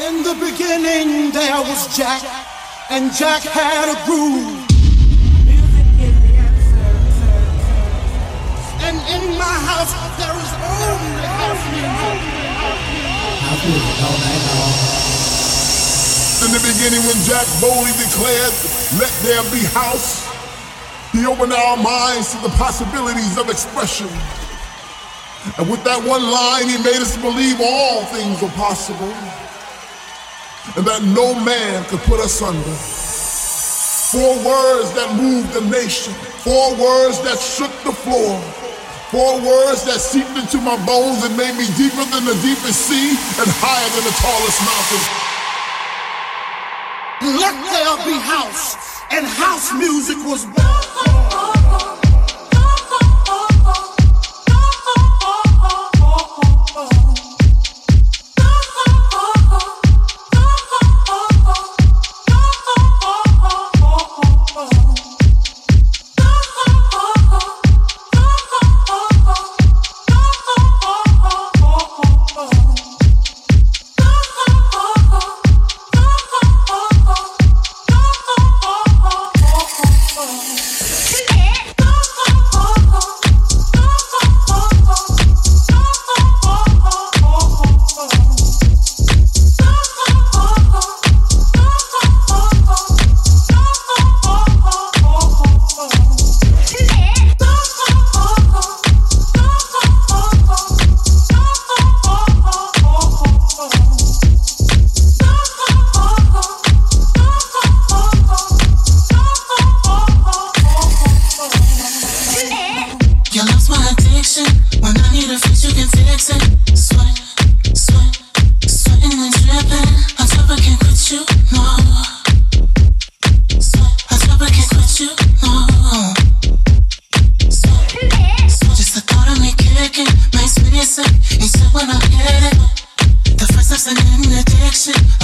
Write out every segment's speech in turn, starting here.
In the beginning, there was Jack, and Jack had a groove. And in my house, there is only house music. House music all night long. In the beginning, when Jack boldly declared, "Let there be house," he opened our minds to the possibilities of expression. And with that one line, he made us believe all things were possible and that no man could put asunder. Four words that moved the nation, four words that shook the floor, four words that seeped into my bones and made me deeper than the deepest sea and higher than the tallest mountain. Let there be house, and house music was born. fix it.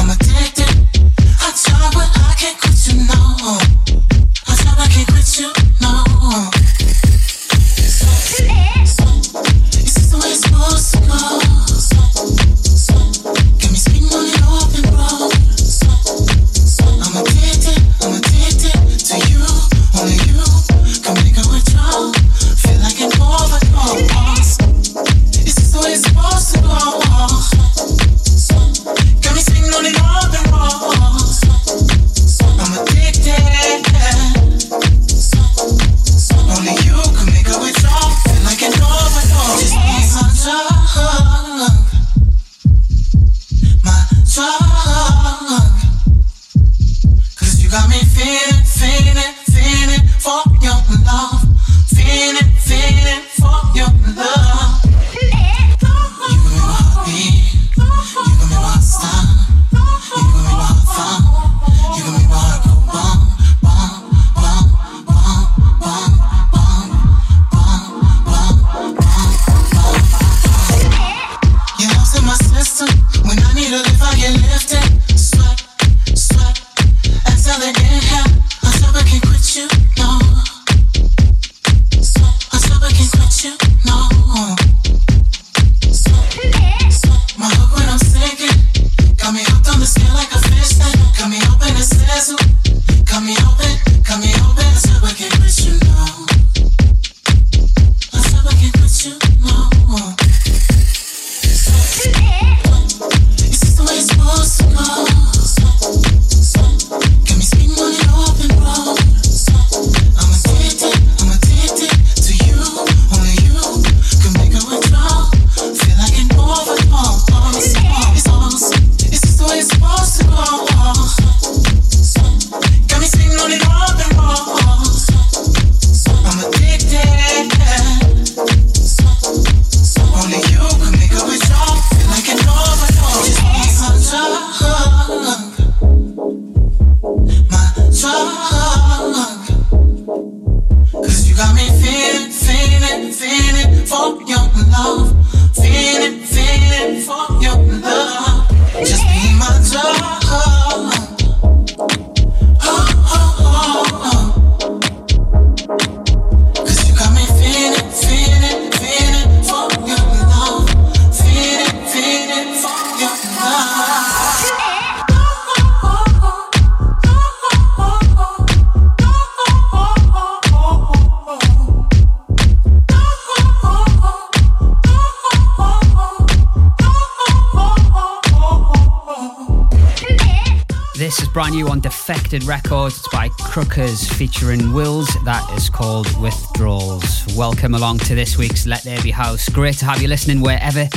Featuring Wills. That is called Withdrawals. Welcome along to this week's Let There Be House. Great to have you listening wherever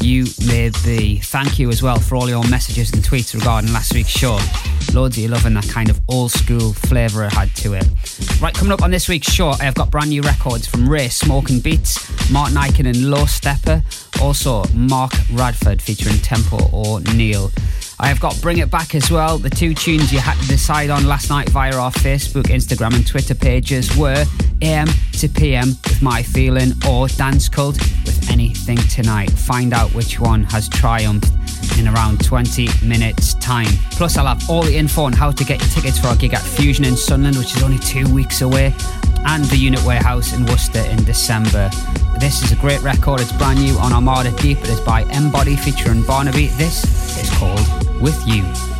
you may be. Thank you as well for all your messages and tweets regarding last week's show. Loads of you loving that kind of old school flavour it had to it. Right, coming up on this week's show, I've got brand new records from Ray Smoking Beats, Martin Ikin and Low Steppa, also Mark Radford featuring Tempo O'Neill. I have got Bring It Back as well. The two tunes you had to decide on last night via our Facebook, Instagram, and Twitter pages were AM to PM with My Feeling or Dance Cult with Anything Tonight. Find out which one has triumphed in around 20 minutes' time. Plus, I'll have all the info on how to get your tickets for our gig at Fusion in Sunderland, which is only two weeks away, and the Unit Warehouse in Worcester in December. This is a great record. It's brand new on Armada Deep. It is by Embody featuring Barnaby. This is called With You.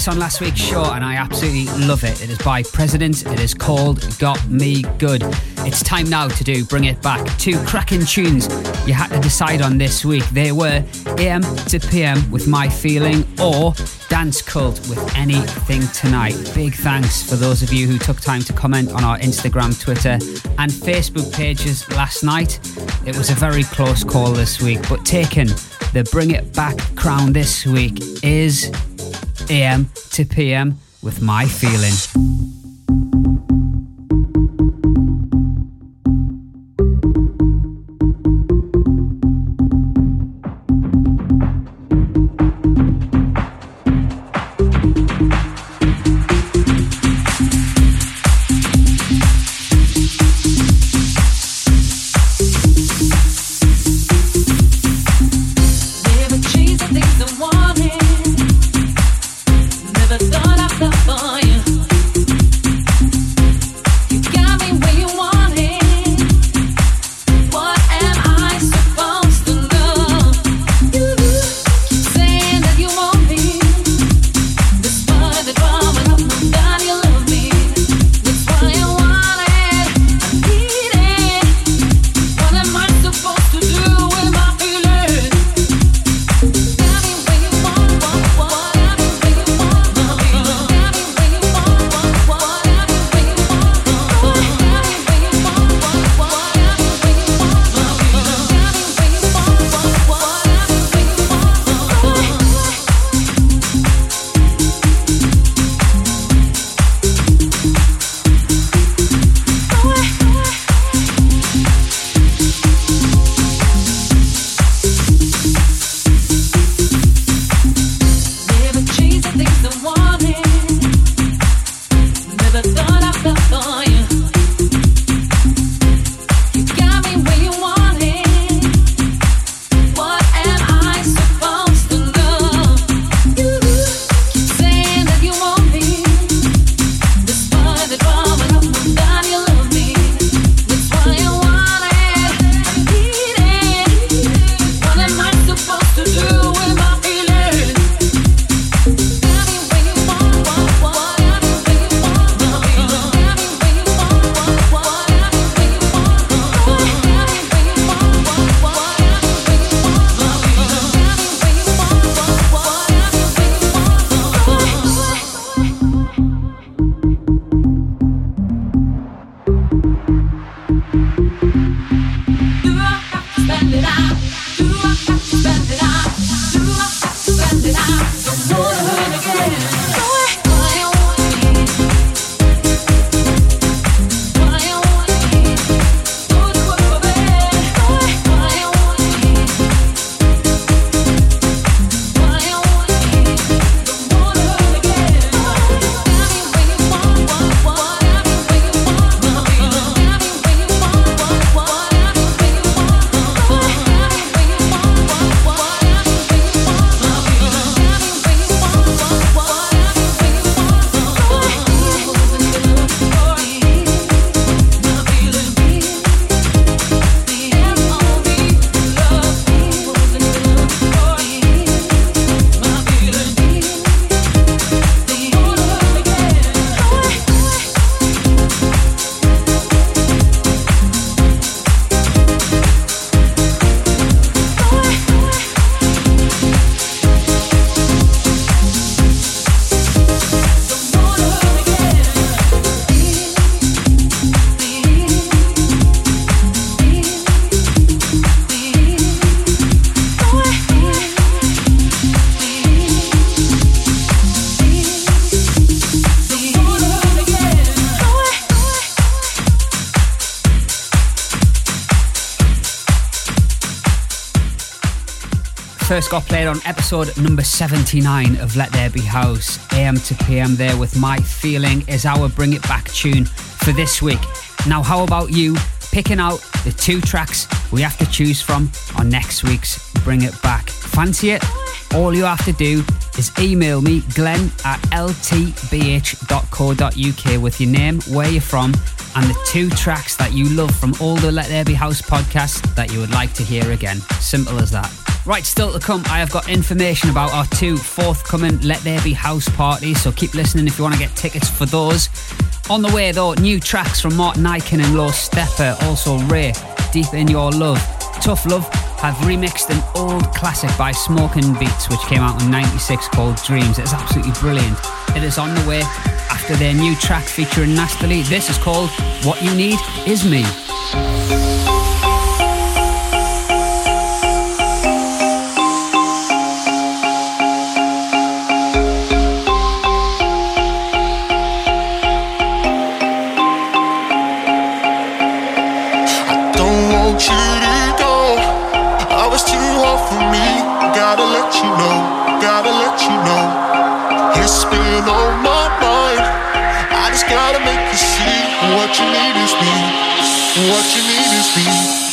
This on last week's show and I absolutely love it. It is by President. It is called Got Me Good. It's time now to do Bring It Back. Two cracking tunes you had to decide on this week. They were AM to PM with My Feeling or Dance Cult with Anything Tonight. Big thanks for those of you who took time to comment on our Instagram, Twitter, and Facebook pages last night. It was a very close call this week, but taking the Bring It Back crown this week is AM to PM with My Feeling. On episode number 79 of Let There Be House. AM to PM there with My Feeling is our Bring It Back tune for this week. Now, how about you picking out the two tracks we have to choose from on next week's Bring It Back? Fancy it? All you have to do is email me, glenn at ltbh.co.uk with your name, where you're from, and the two tracks that you love from all the Let There Be House podcasts that you would like to hear again. Simple as that. Right, still to come, I have got information about our two forthcoming Let There Be House parties, so keep listening if you want to get tickets for those. On the way, though, new tracks from Martin Ikin and Low Steppa, also Ray, Deep in Your Love. Tough Love have remixed an old classic by Smokin Beats, which came out in 96 called Dreams. It's absolutely brilliant. It is on the way after their new track featuring Nastily. This is called What You Need Is Me. Gotta let you know, gotta let you know. It's been on my mind. I just gotta make you see what you need is me. What you need is me.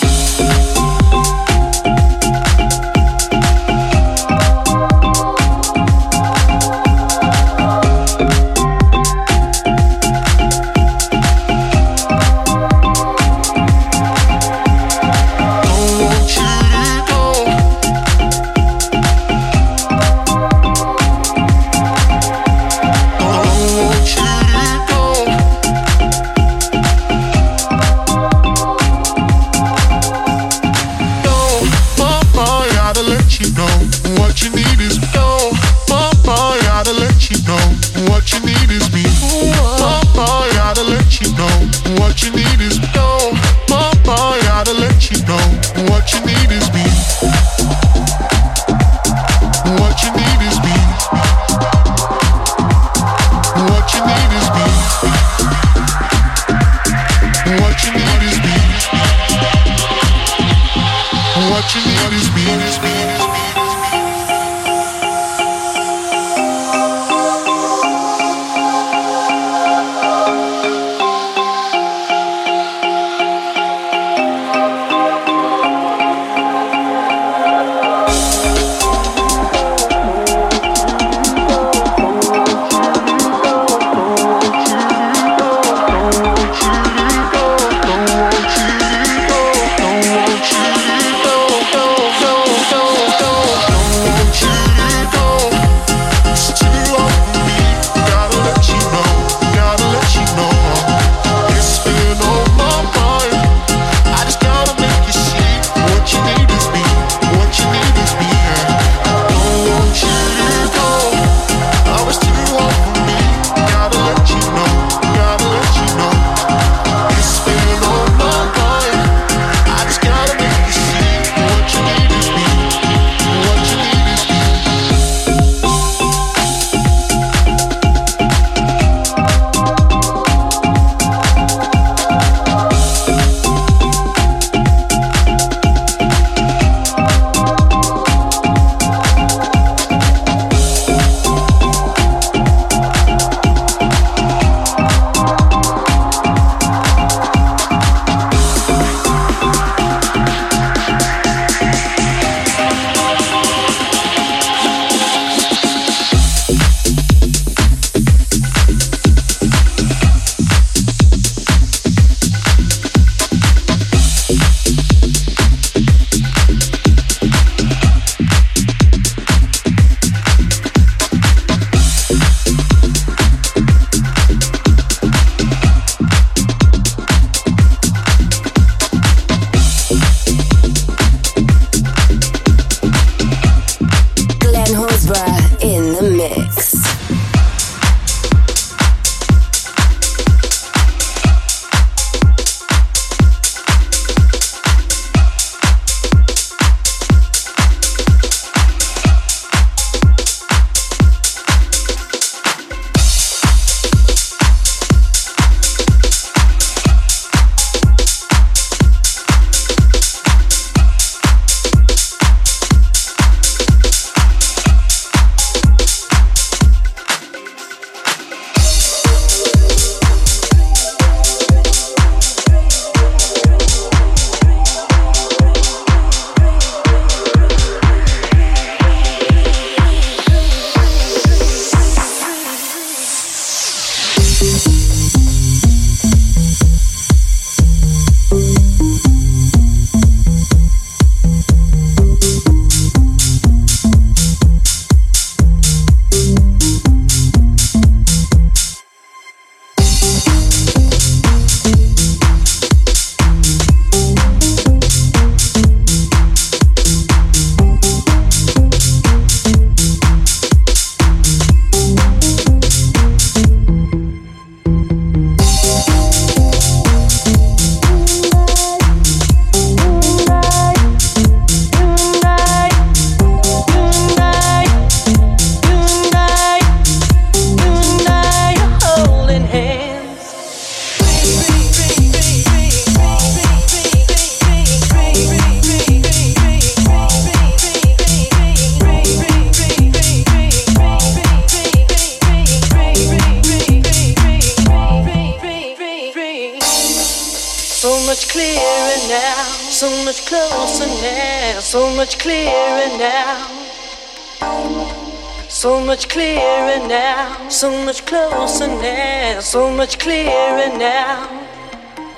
much clearer now.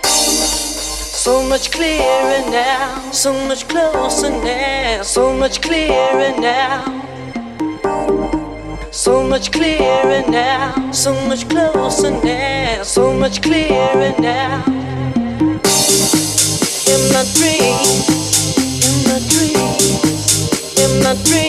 So much clearer now. So much closer now. So much clearer now. So much clearer now. So much closer now. So much clearer now. In my dream. In my dream. In my dream.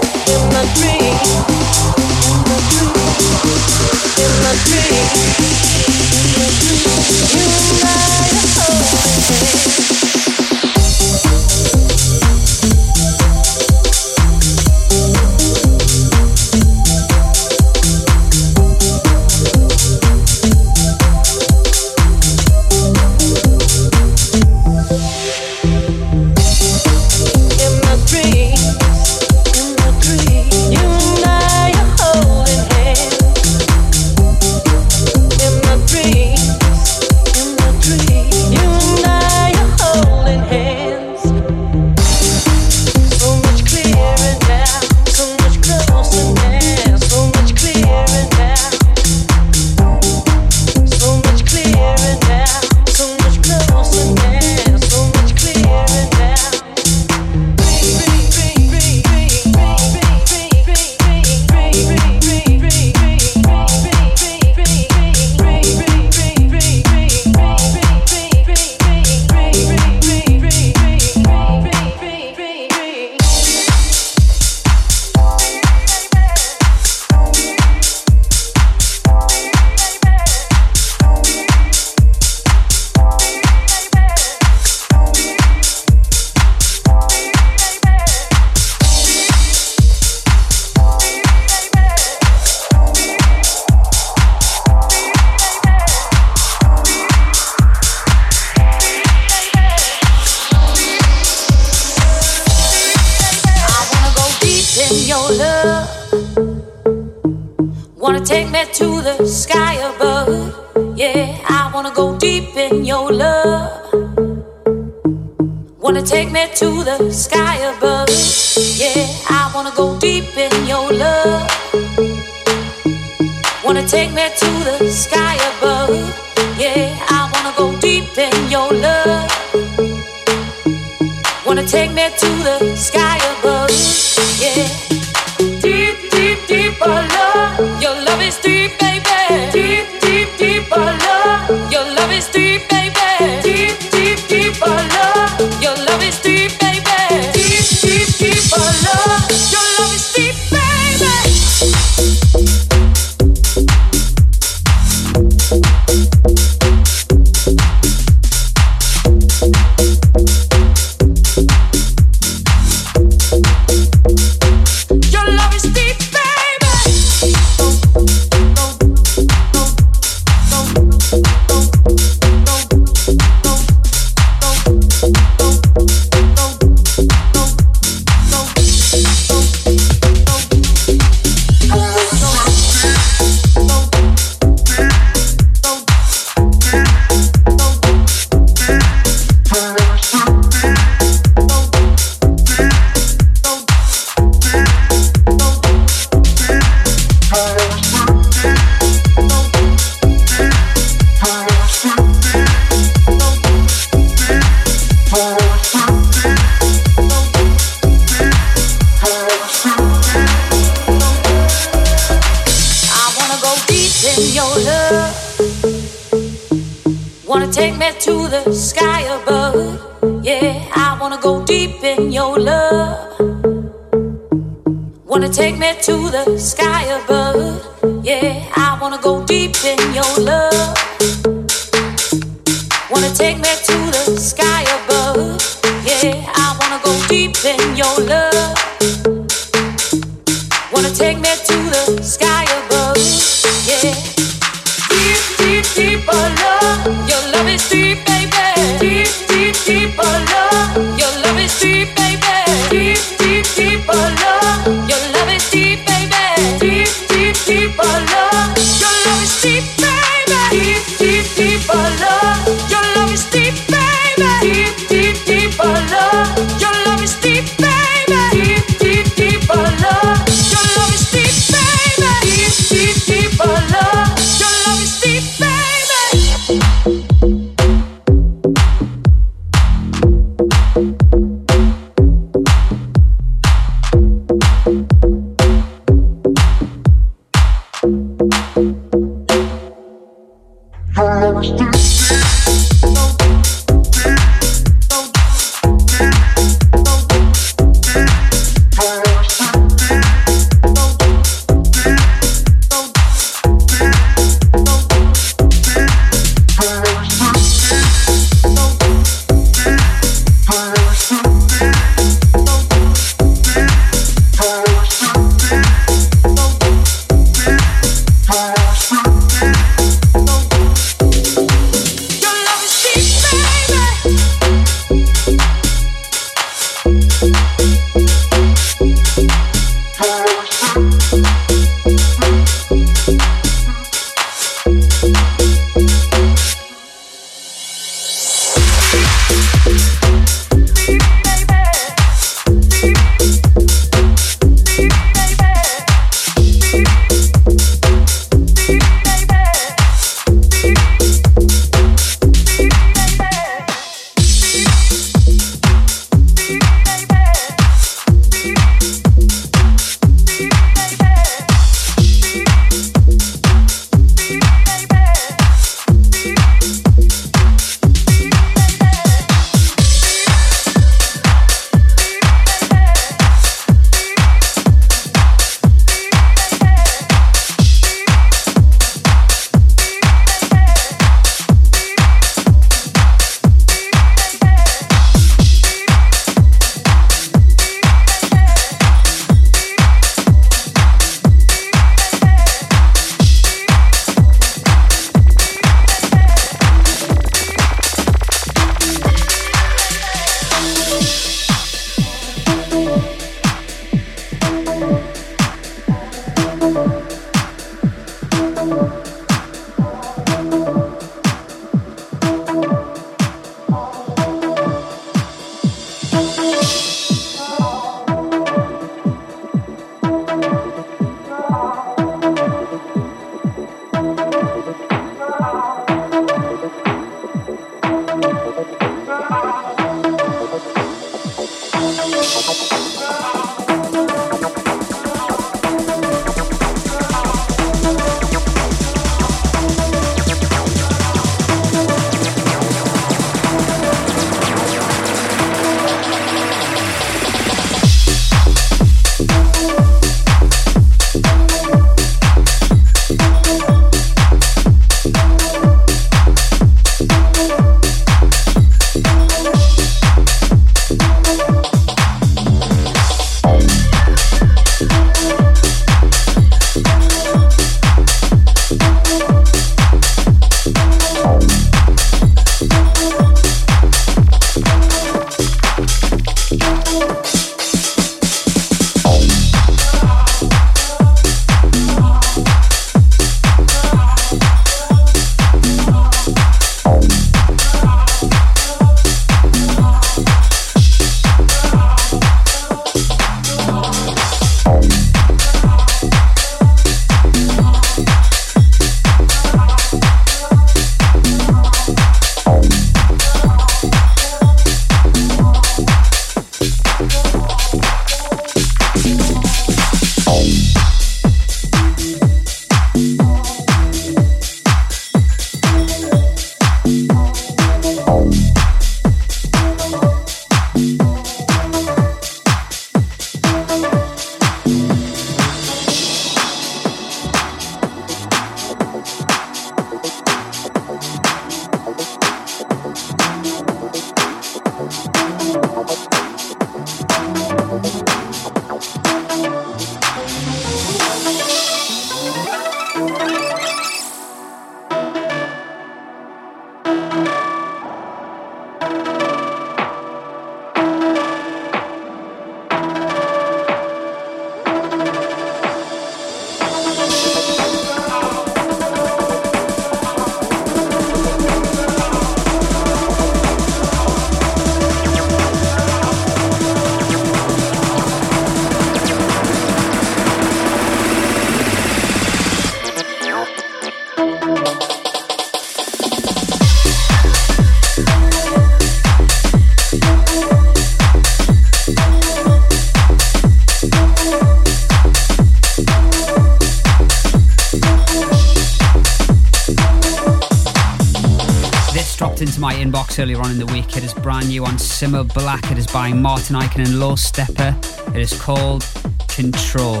Earlier on in the week. It is brand new on Simma Black. It is by Martin Ikin and Low Steppa. It is called Control.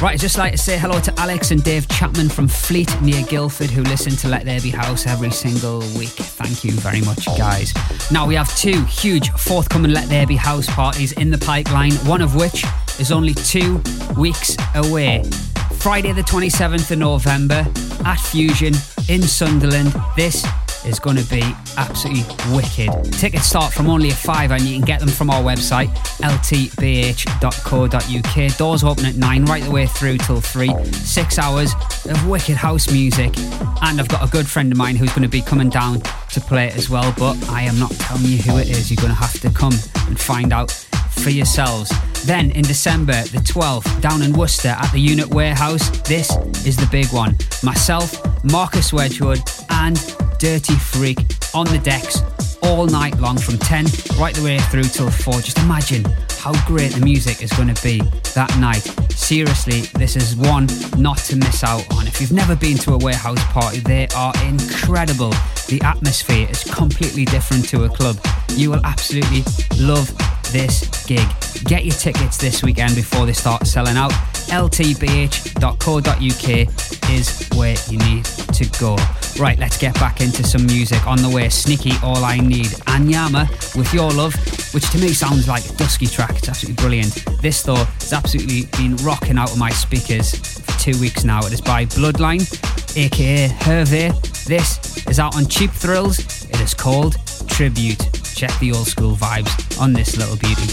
Right, I'd just like to say hello to Alex and Dave Chapman from Fleet near Guildford who listen to Let There Be House every single week. Thank you very much, guys. Now, we have two huge forthcoming Let There Be House parties in the pipeline, one of which is only two weeks away. Friday, the 27th of November at Fusion in Sunderland. This is going to be absolutely wicked. Tickets start from only a five, and you can get them from our website, ltbh.co.uk. Doors open at nine, right the way through till three. Six hours of wicked house music. And I've got a good friend of mine who's going to be coming down to play as well, but I am not telling you who it is. You're going to have to come and find out for yourselves. Then in December the 12th, down in Worcester at the Unit Warehouse, this is the big one. Myself, Marcus Wedgwood, and Dirty Freak on the decks all night long from 10 right the way through till 4. Just imagine how great the music is going to be that night. Seriously, this is one not to miss out on. If you've never been to a warehouse party, they are incredible. The atmosphere is completely different to a club. You will absolutely love this gig. Get your tickets this weekend before they start selling out. ltbh.co.uk is where you need to go. Right, let's get back into some music. On the way, Sneaky All I Need, Anyama with Your Love, which to me sounds like a dusky track. It's absolutely brilliant. This, though, has absolutely been rocking out of my speakers for two weeks now. It is by Bloodline, aka Hervé. This is out on Cheap Thrills. It is called Tribute. Check the old school vibes on this little beauty.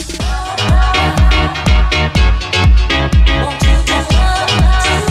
Just one, two.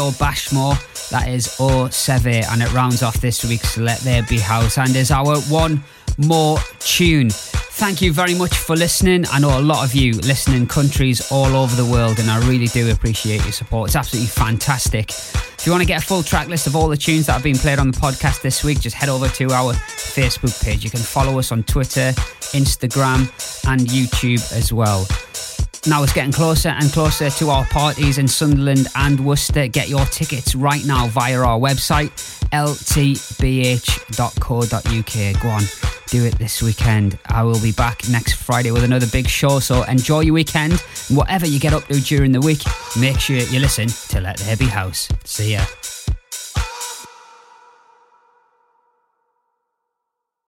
By Bashmore. That is Au Seve, and it rounds off this week's Let There Be House and is our one more tune. Thank you very much for listening. I know a lot of you listen in countries all over the world, and I really do appreciate your support. It's absolutely fantastic. If you want to get a full track list of all the tunes that have been played on the podcast this week, just head over to our Facebook page. You can follow us on Twitter, Instagram, and YouTube as well. Now it's getting closer and closer to our parties in Sunderland and Worcester. Get your tickets right now via our website, ltbh.co.uk. Go on, do it this weekend. I will be back next Friday with another big show, so enjoy your weekend. Whatever you get up to during the week, make sure you listen to Let There Be House. See ya.